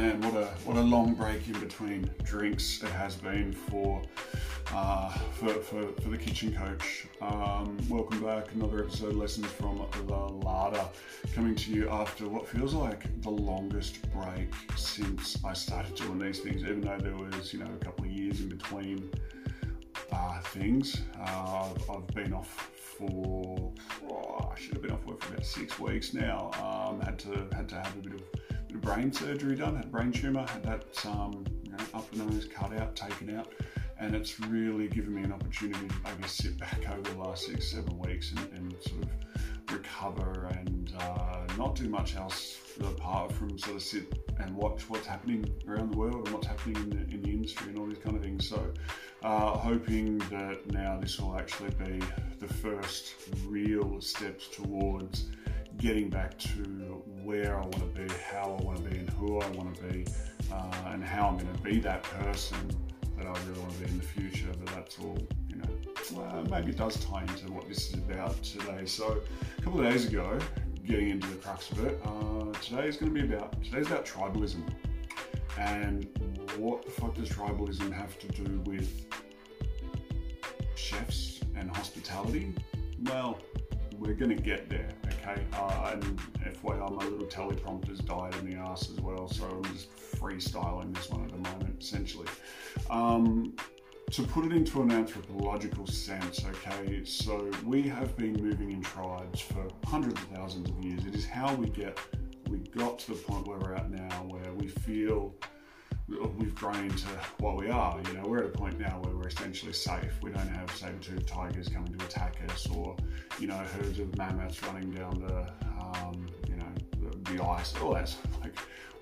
man, what a what a long break in between drinks it has been for uh, for, for, for the kitchen coach. Um, welcome back, another episode lessons from the larder, coming to you after what feels like the longest break since I started doing these things. Even though there was you know a couple of years in between uh, things, uh, I've, I've been off for oh, I should have been off work for about six weeks now. Um, had to had to have a bit of brain surgery done, had brain tumour, had that um, you know, nose cut out, taken out, and it's really given me an opportunity to, guess, sit back over the last six, seven weeks and, and sort of recover and uh, not do much else apart from sort of sit and watch what's happening around the world and what's happening in the, in the industry and all these kind of things. So, uh, hoping that now this will actually be the first real steps towards getting back to where I want to be, how I want to be, and who I want to be, uh, and how I'm going to be that person that I really want to be in the future. But that's all, you know, maybe it does tie into what this is about today. So, a couple of days ago, getting into the crux of it, uh, today is going to be about today's about tribalism, and what the fuck does tribalism have to do with chefs and hospitality? Well, we're going to get there, okay? Uh, and FYI, my little teleprompter's died in the ass as well, so I'm just freestyling this one at the moment, essentially. Um, to put it into an anthropological sense, okay, so we have been moving in tribes for hundreds of thousands of years. It is how we get, we got to the point where we're at now, where we feel we've grown into what we are. You know, we're at a point now where we're essentially safe. We don't have saber-toothed tigers coming to attack us, or you know, herds of mammoths running down the, um, you know, the, the ice. All that. Like,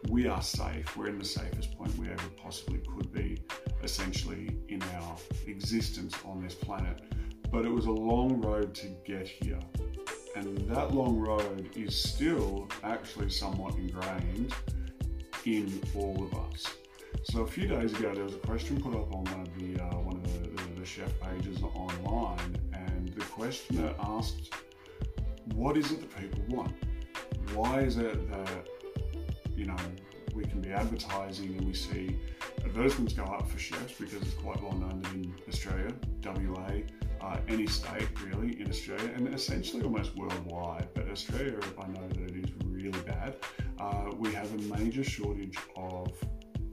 we are safe. We're in the safest point we ever possibly could be, essentially, in our existence on this planet. But it was a long road to get here. And that long road is still actually somewhat ingrained in all of us. So a few days ago, there was a question put up on one of the uh, one of the, the, chef pages online, and the questioner asked, "What is it that people want? Why is it that you know we can be advertising and we see advertisements go up for chefs because it's quite well known that in Australia, WA, uh, any state really in Australia, and essentially almost worldwide, but Australia, if I know that it is really bad. Uh, we have a major shortage of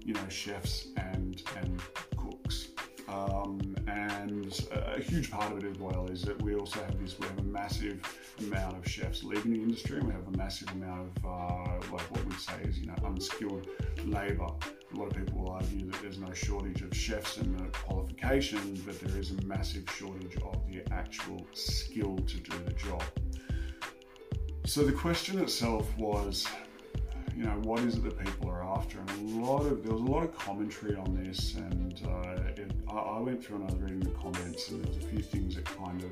you know chefs and and cooks. Um, and a huge part of it as well is that we also have this we have a massive amount of chefs leaving the industry and we have a massive amount of uh, like what we'd say is you know unskilled labor a lot of people will argue that there's no shortage of chefs and the qualifications but there is a massive shortage of the actual skill to do the job so the question itself was you know, what is it that people are after? And a lot of there was a lot of commentary on this, and uh, it, I, I, went through and I was reading the comments, and there was a few things that kind of,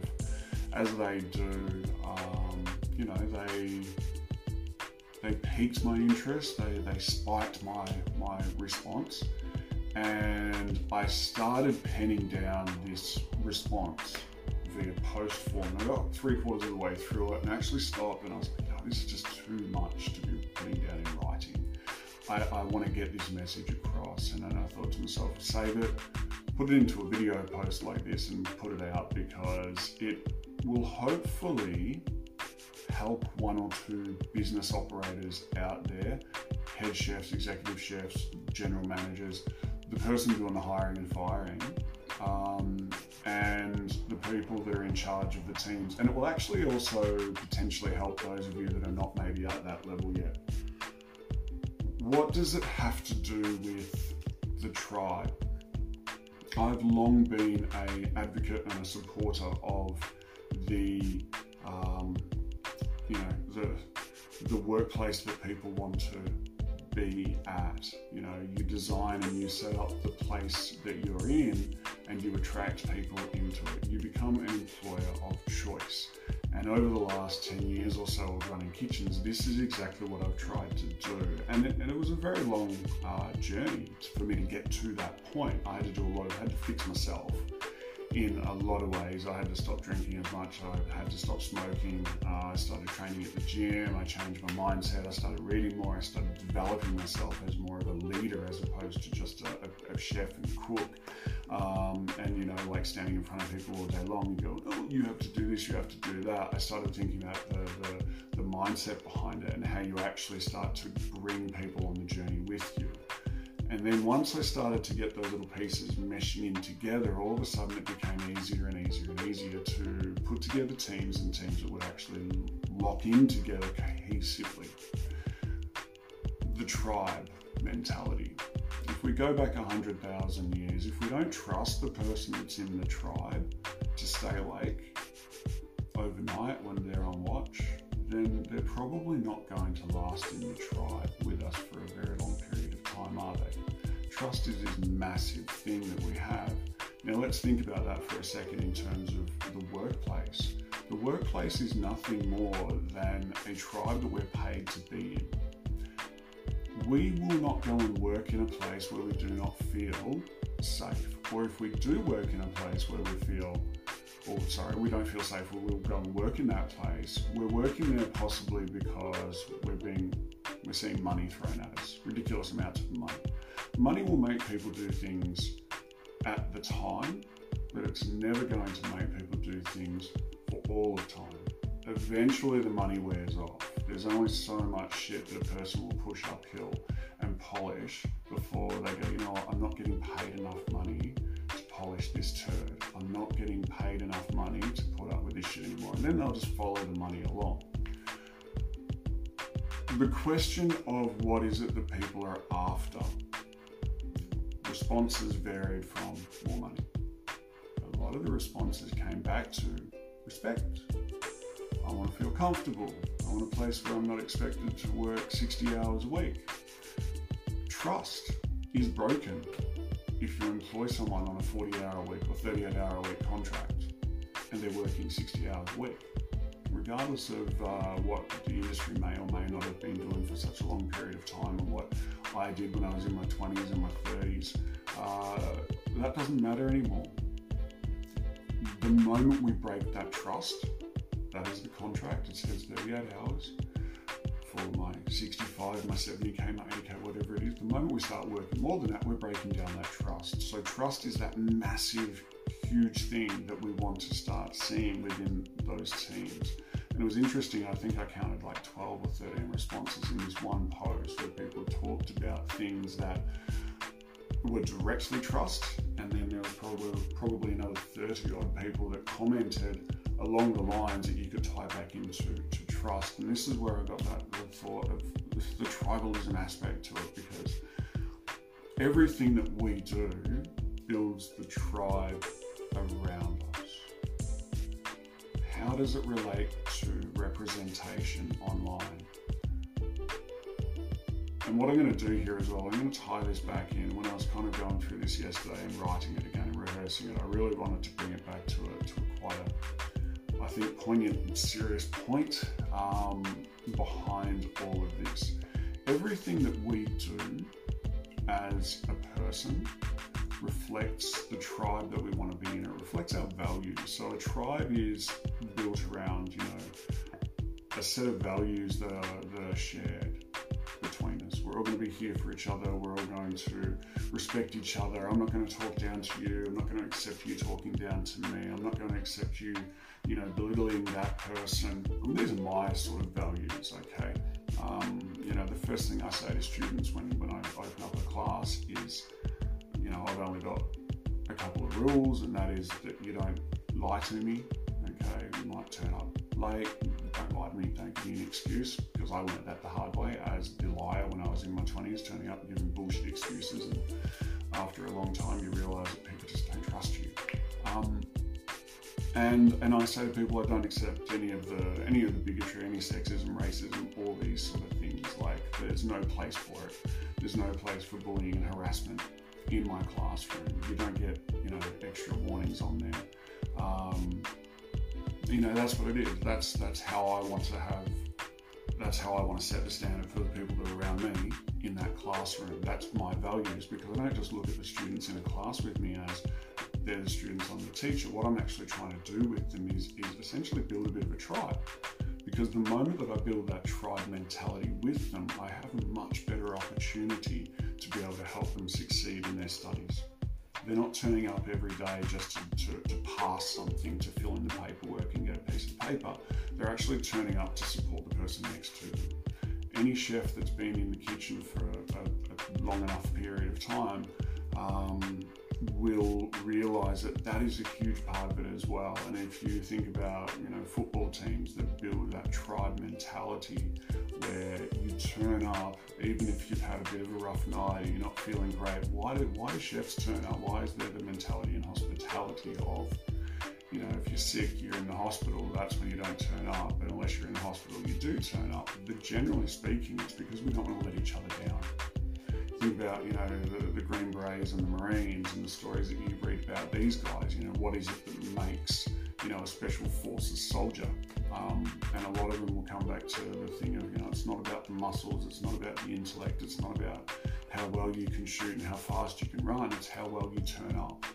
as they do, um, you know, they they piqued my interest, they they spiked my my response, and I started penning down this response via post form. I got three quarters of the way through it and actually stopped and I was like, oh, this is just too much to be putting down. I, I want to get this message across. And then I thought to myself, save it, put it into a video post like this and put it out because it will hopefully help one or two business operators out there, head chefs, executive chefs, general managers, the person doing the hiring and firing, um, and the people that are in charge of the teams. And it will actually also potentially help those of you that are not maybe at that level yet. What does it have to do with the tribe? I've long been a advocate and a supporter of the, um, you know, the the workplace that people want to be at. You know, you design and you set up the place that you're in and you attract people into it. You become an employer of choice. And over the last 10 years or so of running kitchens, this is exactly what I've tried to do. And it, and it was a very long uh, journey for me to get to that point. I had to do a lot of, I had to fix myself in a lot of ways. I had to stop drinking as much. I had to stop smoking. Uh, I started training at the gym. I changed my mindset. I started reading more. I started developing myself as more of a leader as opposed to just a, a, a chef and cook. Um, and you know, like standing in front of people all day long, you go, "Oh, you have to do this. You have to do that." I started thinking about the, the, the mindset behind it and how you actually start to bring people on the journey with you. And then once I started to get those little pieces meshing in together, all of a sudden it became easier and easier and easier to put together teams and teams that would actually lock in together cohesively. The tribe mentality. If we go back 100,000 years, if we don't trust the person that's in the tribe to stay awake overnight when they're on watch, then they're probably not going to last in the tribe with us for a very long time, are they? Trust is this massive thing that we have. Now, let's think about that for a second in terms of the workplace. The workplace is nothing more than a tribe that we're paid to be in. We will not go and work in a place where we do not feel safe, or if we do work in a place where we feel or sorry, we don't feel safe, we'll go and work in that place. We're working there possibly because we're being we're seeing money thrown at us, ridiculous amounts of money. Money will make people do things at the time, but it's never going to make people do things for all the time. Eventually, the money wears off. There's only so much shit that a person will push uphill and polish before they go, you know I'm not getting paid enough money polish this turd. I'm not getting paid enough money to put up with this shit anymore. And then they'll just follow the money along. The question of what is it that people are after, responses varied from more money. A lot of the responses came back to respect. I want to feel comfortable. I want a place where I'm not expected to work 60 hours a week. Trust is broken if you employ someone on a 40 hour a week or 38 hour a week contract and they're working 60 hours a week, regardless of uh, what the industry may or may not have been doing for such a long period of time and what I did when I was in my 20s and my 30s, uh, that doesn't matter anymore. The moment we break that trust, that is the contract, it says 38 hours for my 65, my 70k, my 80k, whatever it is, the moment we start working more than that, we're breaking down that trust. So, trust is that massive, huge thing that we want to start seeing within those teams. And it was interesting, I think I counted like 12 or 13 responses in this one post where people talked about things that were directly trust, and then there was probably, probably another 30 odd people that commented along the lines that you could tie back into to trust. And this is where I got that the thought of the tribalism aspect to it because everything that we do builds the tribe around us. How does it relate to representation online? And what I'm going to do here as well, I'm going to tie this back in. When I was kind of going through this yesterday and writing it again and rehearsing it, I really wanted to bring it back to a, to a I think, poignant and serious point um, behind all of this. Everything that we do as a person reflects the tribe that we want to be in. It reflects our values. So a tribe is built around, you know, a set of values that are, that are shared. We're all going to be here for each other. We're all going to respect each other. I'm not going to talk down to you. I'm not going to accept you talking down to me. I'm not going to accept you you know, belittling that person. These are my sort of values, okay? Um, you know, the first thing I say to students when, when I open up a class is, you know, I've only got a couple of rules, and that is that you don't lie to me, okay? You might turn up late, don't to me, don't give me an excuse, because I learned that the hard way as the liar when I was in my 20s, turning up and giving bullshit excuses. And after a long time, you realize that people just don't trust you. Um, and and I say to people, I don't accept any of the any of the bigotry, any sexism, racism, all these sort of things. Like there's no place for it. There's no place for bullying and harassment in my classroom. You don't get you know extra warnings on there. Um, you know that's what it is. That's that's how I want to have. That's how I want to set the standard for the people that are around me in that classroom. That's my values because I don't just look at the students in a class with me as they're the students, I'm the teacher. What I'm actually trying to do with them is, is essentially build a bit of a tribe. Because the moment that I build that tribe mentality with them, I have a much better opportunity to be able to help them succeed in their studies. They're not turning up every day just to, to, to pass something, to fill in the paperwork piece of paper. They're actually turning up to support the person next to them. Any chef that's been in the kitchen for a, a, a long enough period of time um, will realize that that is a huge part of it as well. And if you think about, you know, football teams that build that tribe mentality where you turn up, even if you've had a bit of a rough night you're not feeling great, why do, why do chefs turn up? Why is there the mentality and hospitality of, you know, if you're sick, you're in the hospital, that's when you don't turn up. But unless you're in the hospital, you do turn up. But generally speaking, it's because we don't want to let each other down think about, you know, the, the Green Berets and the Marines and the stories that you read about these guys, you know, what is it that makes, you know, a special forces soldier? Um, and a lot of them will come back to the thing of, you know, it's not about the muscles, it's not about the intellect, it's not about how well you can shoot and how fast you can run, it's how well you turn up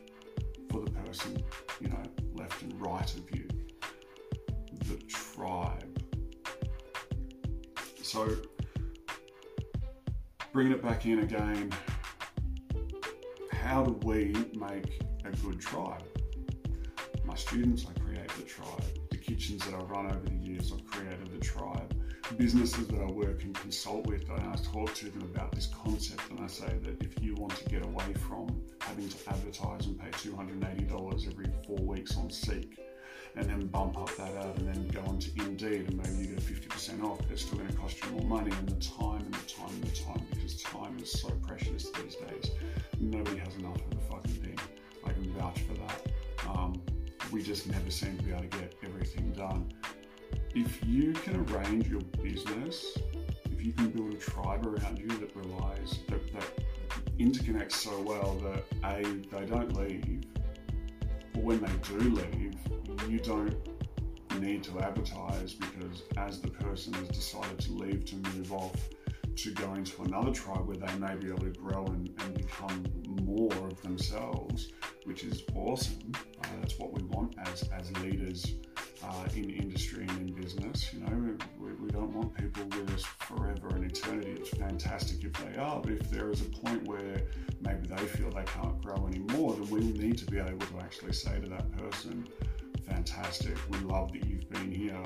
for the person, you know, left and right of you. The tribe. So bringing it back in again, how do we make a good tribe? My students, I create the tribe. The kitchens that I run over the years, I've created the tribe. Businesses that I work and consult with, I talk to them about this concept and I say that if you want to get away from having to advertise and pay $280 every four weeks on Seek, and then bump up that ad and then go on to Indeed and maybe you get 50% off, it's still going to cost you more money and the time and the time and the time because time is so precious these days. Nobody has enough of the fucking thing. I can vouch for that. Um, we just never seem to be able to get everything done. If you can arrange your business, if you can build a tribe around you that relies, that, that interconnects so well that A, they don't leave, or when they do leave, you don't need to advertise because as the person has decided to leave to move off to go into another tribe where they may be able to grow and, and become more of themselves, which is awesome. Uh, that's what we want as, as leaders uh, in industry and in business. You know, we, we don't want people with us forever and eternity. It's fantastic if they are, but if there is a point where maybe they feel they can't grow anymore, then we need to be able to actually say to that person, fantastic. We love that you've been here.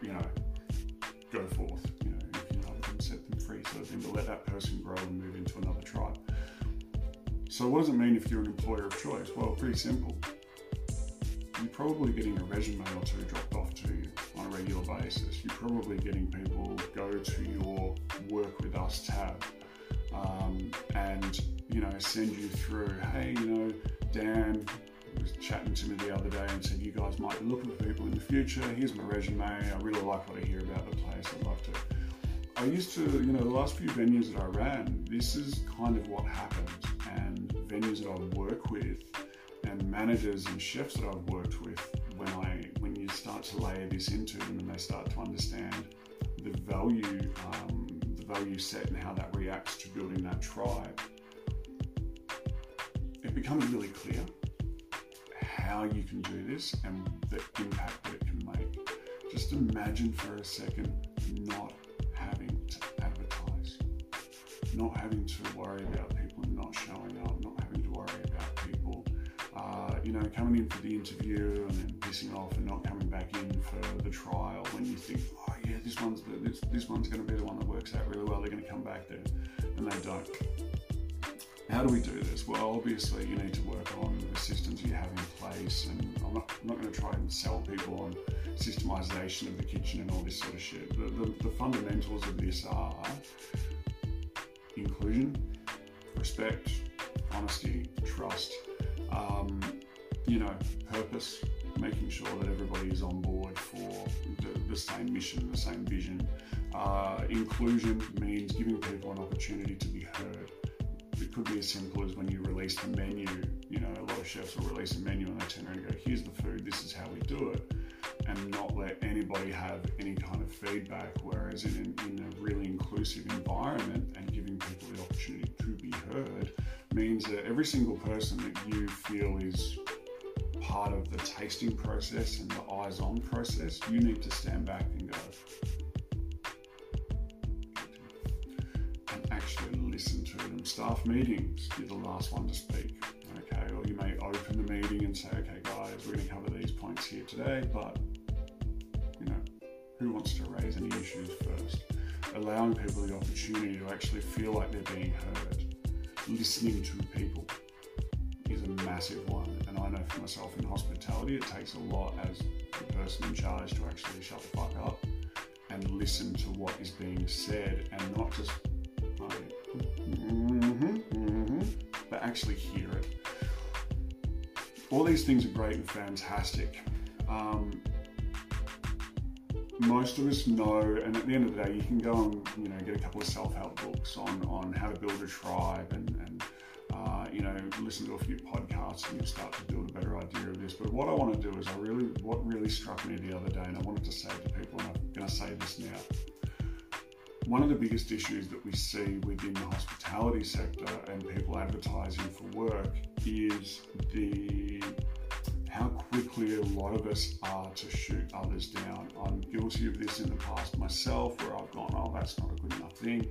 You know, go forth. You know, if you them, set them free, sort of thing. But let that person grow and move into another tribe. So, what does it mean if you're an employer of choice? Well, pretty simple. Probably getting a resume or two dropped off to you on a regular basis. You're probably getting people go to your work with us tab um, and you know send you through. Hey, you know, Dan, was chatting to me the other day and said, You guys might be looking for people in the future. Here's my resume. I really like what I hear about the place. I'd love to. I used to, you know, the last few venues that I ran, this is kind of what happened. And venues that I work with and managers and chefs that I've worked with, when I when you start to layer this into them and they start to understand the value, um, the value set and how that reacts to building that tribe, it becomes really clear how you can do this and the impact that it can make. Just imagine for a second not having to advertise, not having to worry about people not showing up, you know, coming in for the interview and then pissing off and not coming back in for the trial when you think, oh yeah, this one's the, this, this one's going to be the one that works out really well. They're going to come back there, and they don't. How do we do this? Well, obviously, you need to work on the systems you have in place, and I'm not, I'm not going to try and sell people on systemization of the kitchen and all this sort of shit. The, the, the fundamentals of this are inclusion, respect, honesty, trust, um, you know, purpose, making sure that everybody is on board for the, the same mission, the same vision. Uh, inclusion means giving people an opportunity to be heard it could be as simple as when you release the menu. You know, a lot of chefs will release a menu and they turn around and go, here's the food, this is how we do it, and not let anybody have any kind of feedback. Whereas in, in a really inclusive environment and giving people the opportunity to be heard means means that every single person that you feel is part of the tasting process and the eyes on process, you need to stand back and go and actually listen to them. Staff meetings, you're the last one to speak. Okay, or you may open the meeting and say, okay, guys, we're going to cover these points here today, but you know, who wants to raise any issues first? Allowing people the opportunity to actually feel like they're being heard, listening to people is a massive one. For myself in hospitality, it takes a lot as the person in charge to actually shut the fuck up and listen to what is being said and not just like, mm-hmm, mm-hmm, but actually hear it. All these things are great and fantastic. Um, most of us know, and at the end of the day, you can go and you know get a couple of self-help books on on how to build a tribe and, you listen to a few podcasts and you'll start to build a better idea of this. But what I want to do is, I really what really struck me the other day, and I wanted to say to people, and I'm going to say this now. One of the biggest issues that we see within the hospitality sector and people advertising for work is the quickly a lot of us are to shoot others down. I'm guilty of this in the past myself, where I've gone, oh, that's not a good enough thing.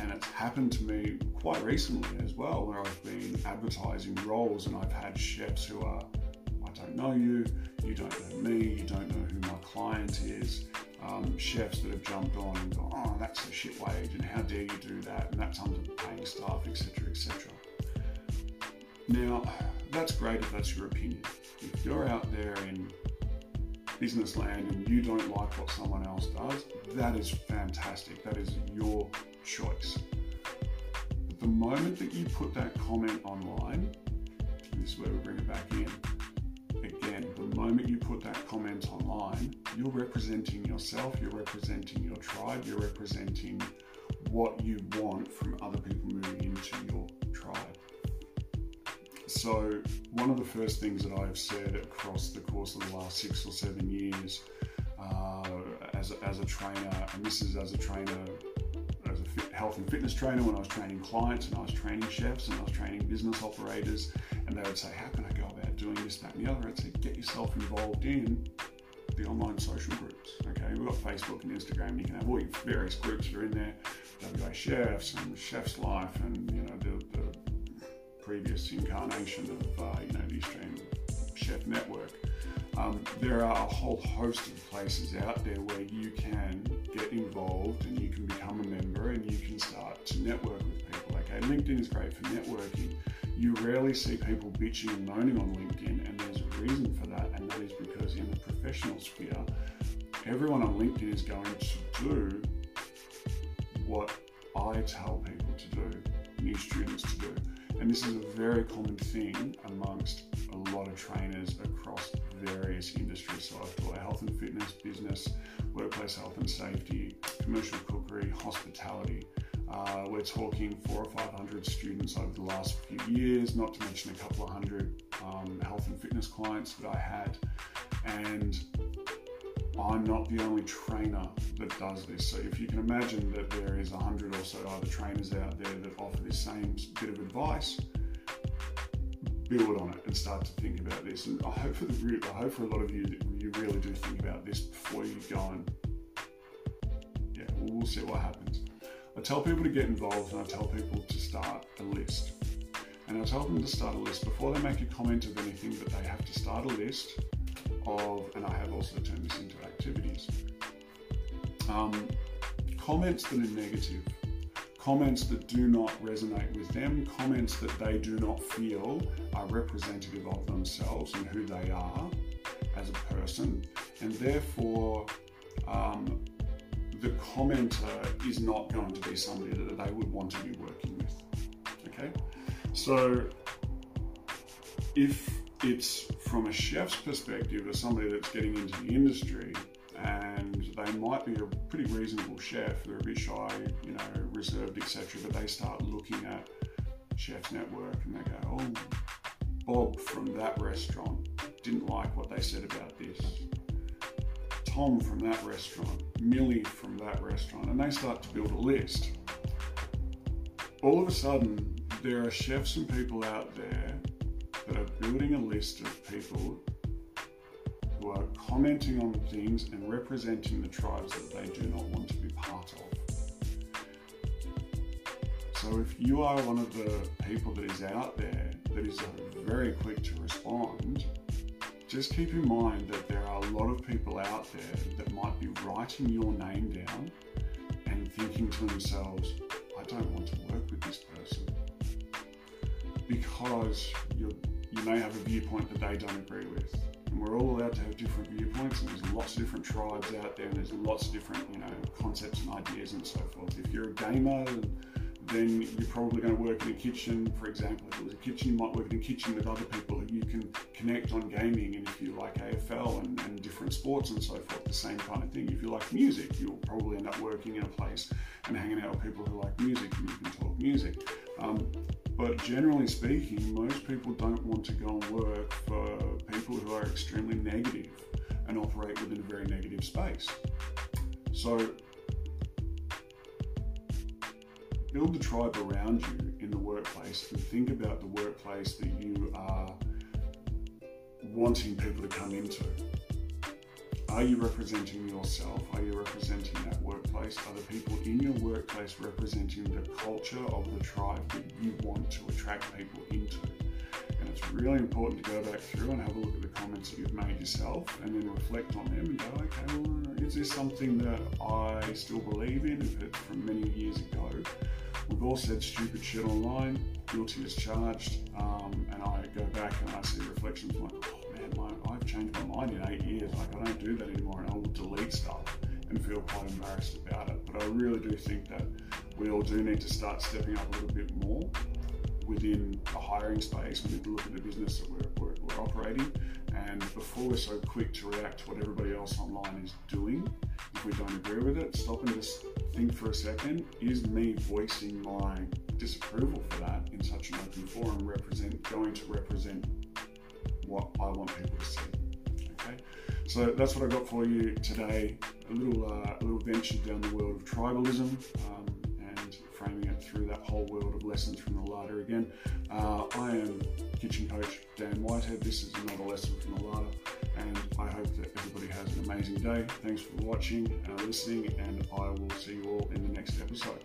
And it's happened to me quite recently as well, where I've been advertising roles and I've had chefs who are, I don't know you, you don't know me, you don't know who my client is. Um, chefs that have jumped on and gone, oh, that's a shit wage, and how dare you do that, and that's underpaying staff, etc., etc. Now, that's great if that's your opinion if you're out there in business land and you don't like what someone else does, that is fantastic. That is your choice. But the moment that you put that comment online, this is where we bring it back in. Again, the moment you put that comment online, you're representing yourself, you're representing your tribe, you're representing what you want from other people moving into your. So, one of the first things that I've said across the course of the last six or seven years uh, as, a, as a trainer, and this is as a trainer, as a fit, health and fitness trainer, when I was training clients and I was training chefs and I was training business operators, and they would say, How can I go about doing this, that, and the other? I'd say, Get yourself involved in the online social groups. Okay, we've got Facebook and Instagram. You can have all your various groups that are in there. WA Chefs and Chef's Life, and you know previous incarnation of uh, you know the Australian Chef Network. Um, there are a whole host of places out there where you can get involved and you can become a member and you can start to network with people. Okay, LinkedIn is great for networking. You rarely see people bitching and moaning on LinkedIn, and there's a reason for that, and that is because in the professional sphere, everyone on LinkedIn is going to do what I tell people to do, new students to do. And this is a very common thing amongst a lot of trainers across various industries. So I've taught health and fitness, business, workplace health and safety, commercial cookery, hospitality. Uh, we're talking four or five hundred students over the last few years, not to mention a couple of hundred um, health and fitness clients that I had. And I'm not the only trainer that does this. So if you can imagine that there is a hundred or so other trainers out there that offer this same bit of advice, build on it and start to think about this. And I hope for the I hope for a lot of you that you really do think about this before you go and yeah, we'll, see what happens. I tell people to get involved and I tell people to start a list. And I tell them to start a list before they make a comment of anything that they have to start a list of, and I have also turned this into activities. Um, comments that are negative, comments that do not resonate with them, comments that they do not feel are representative of themselves and who they are as a person, and therefore um, the commenter is not going to be somebody that they would want to be working with. Okay, so if it's from a chef's perspective or somebody that's getting into the industry and they might be a pretty reasonable chef they're a bit shy you know reserved etc but they start looking at chef's network and they go oh bob from that restaurant didn't like what they said about this. Tom from that restaurant millie from that restaurant and they start to build a list. All of a sudden there are chefs and people out there that are building a list of people who are commenting on things and representing the tribes that they do not want to be part of. So if you are one of the people that is out there that is very quick to respond, just keep in mind that there are a lot of people out there that might be writing your name down and thinking to themselves, I don't want to work with this person. Because you you may have a viewpoint that they don't agree with. And we're all allowed to have different viewpoints, and there's lots of different tribes out there, and there's lots of different, you know, concepts and ideas and so forth. If you're a gamer, then you're probably going to work in a kitchen. For example, if it was a kitchen, you might work in a kitchen with other people who you can connect on gaming. And if you like AFL and, and different sports and so forth, the same kind of thing. If you like music, you'll probably end up working in a place and hanging out with people who like music and you can talk music. Um, but generally speaking, most people don't want to go and work for people who are extremely negative and operate within a very negative space. So build the tribe around you in the workplace and think about the workplace that you are wanting people to come into. Are you representing yourself? Are you representing that workplace? Are the people in your workplace representing the culture of the tribe that you want to attract people into? And it's really important to go back through and have a look at the comments that you've made yourself and then reflect on them and go, okay, well, is this something that I still believe in from many years ago? We've all said stupid shit online, guilty as charged, um, and I go back and I see reflections like, oh In eight years. Like I don't do that anymore, and I will delete stuff and feel quite embarrassed about it. But I really do think that we all do need to start stepping up a little bit more within the hiring space. We need to look at the business that we're, we're, we're operating, and before we're so quick to react to what everybody else online is doing, if we don't agree with it, stop and just think for a second, is me voicing my disapproval for that in such an open forum represent going to represent what I want people to see. So that's what I got for you today. A little uh, a little venture down the world of tribalism um, and framing it through that whole world of lessons from the Larder again. Uh, I am kitchen coach Dan Whitehead. This is another lesson from the Larder, and I hope that everybody has an amazing day. Thanks for watching and listening, and I will see you all in the next episode.